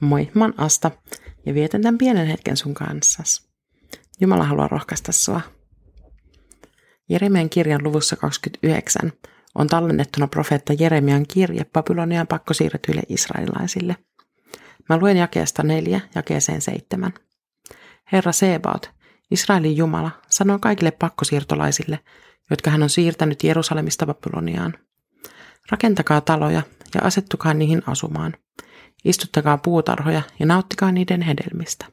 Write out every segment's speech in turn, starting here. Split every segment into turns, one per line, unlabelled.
Moi, mä oon Asta ja vietän tämän pienen hetken sun kanssas. Jumala haluaa rohkaista sua. Jeremian kirjan luvussa 29 on tallennettuna profeetta Jeremian kirje Babylonian pakkosiirretyille israelilaisille. Mä luen jakeesta neljä jakeeseen seitsemän. Herra Sebaot, Israelin Jumala, sanoo kaikille pakkosiirtolaisille, jotka hän on siirtänyt Jerusalemista Babyloniaan. Rakentakaa taloja ja asettukaa niihin asumaan – Istuttakaa puutarhoja ja nauttikaa niiden hedelmistä.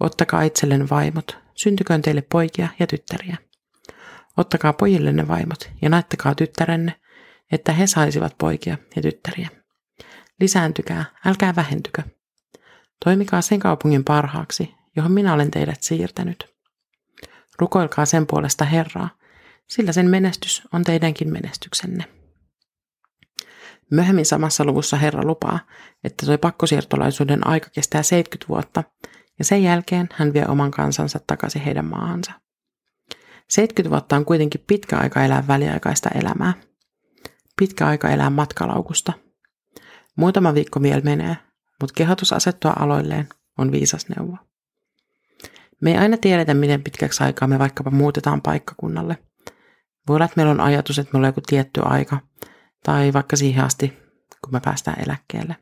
Ottakaa itsellenne vaimot, syntyköön teille poikia ja tyttäriä. Ottakaa pojillenne vaimot ja naittakaa tyttärenne, että he saisivat poikia ja tyttäriä. Lisääntykää, älkää vähentykö. Toimikaa sen kaupungin parhaaksi, johon minä olen teidät siirtänyt. Rukoilkaa sen puolesta Herraa, sillä sen menestys on teidänkin menestyksenne. Myöhemmin samassa luvussa Herra lupaa, että tuo pakkosiirtolaisuuden aika kestää 70 vuotta, ja sen jälkeen hän vie oman kansansa takaisin heidän maahansa. 70 vuotta on kuitenkin pitkä aika elää väliaikaista elämää. Pitkä aika elää matkalaukusta. Muutama viikko vielä menee, mutta kehotus asettua aloilleen on viisas neuvo. Me ei aina tiedetä, miten pitkäksi aikaa me vaikkapa muutetaan paikkakunnalle. Voi olla, että meillä on ajatus, että meillä on joku tietty aika, tai vaikka siihen asti, kun me päästään eläkkeelle.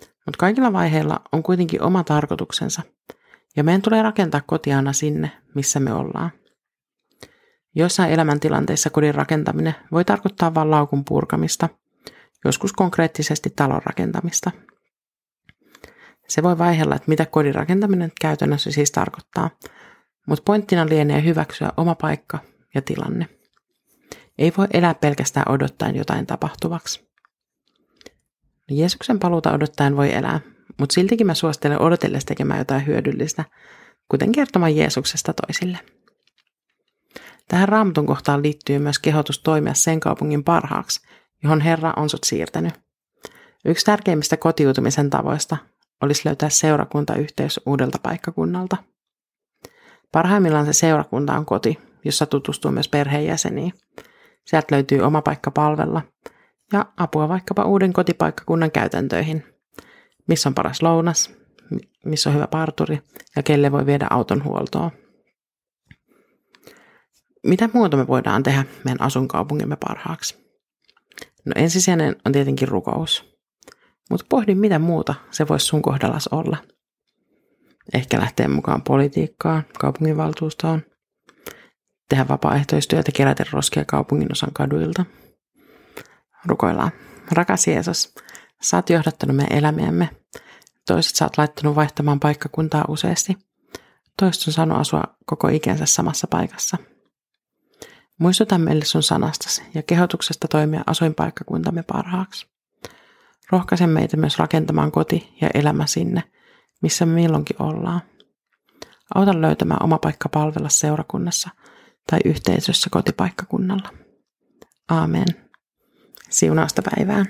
Mutta kaikilla vaiheilla on kuitenkin oma tarkoituksensa, ja meidän tulee rakentaa kotiana sinne, missä me ollaan. Joissain elämäntilanteissa kodin rakentaminen voi tarkoittaa vain laukun purkamista, joskus konkreettisesti talon rakentamista. Se voi vaihella, että mitä kodin rakentaminen käytännössä siis tarkoittaa, mutta pointtina lienee hyväksyä oma paikka ja tilanne. Ei voi elää pelkästään odottaen jotain tapahtuvaksi. Jeesuksen paluuta odottaen voi elää, mutta siltikin mä suosittelen odotellessa tekemään jotain hyödyllistä, kuten kertomaan Jeesuksesta toisille. Tähän raamatun kohtaan liittyy myös kehotus toimia sen kaupungin parhaaksi, johon Herra on sut siirtänyt. Yksi tärkeimmistä kotiutumisen tavoista olisi löytää seurakuntayhteys uudelta paikkakunnalta. Parhaimmillaan se seurakunta on koti, jossa tutustuu myös perheenjäseniin, Sieltä löytyy oma paikka palvella ja apua vaikkapa uuden kotipaikkakunnan käytäntöihin. Missä on paras lounas, missä on hyvä parturi ja kelle voi viedä auton huoltoon. Mitä muuta me voidaan tehdä meidän asunkaupungimme parhaaksi? No ensisijainen on tietenkin rukous. Mutta pohdin, mitä muuta se voisi sun kohdallas olla. Ehkä lähteä mukaan politiikkaan, kaupunginvaltuustoon, tehdä vapaaehtoistyötä kerätä roskia kaupungin osan kaduilta. Rukoillaan. Rakas Jeesus, sä oot johdattanut meidän elämiämme. Toiset sä oot laittanut vaihtamaan paikkakuntaa useasti. Toiset on saanut asua koko ikänsä samassa paikassa. Muistuta meille sun sanastasi ja kehotuksesta toimia asuinpaikkakuntamme parhaaksi. Rohkaise meitä myös rakentamaan koti ja elämä sinne, missä me milloinkin ollaan. Auta löytämään oma paikka palvella seurakunnassa – tai yhteisössä kotipaikkakunnalla. Aamen. Siunausta päivään.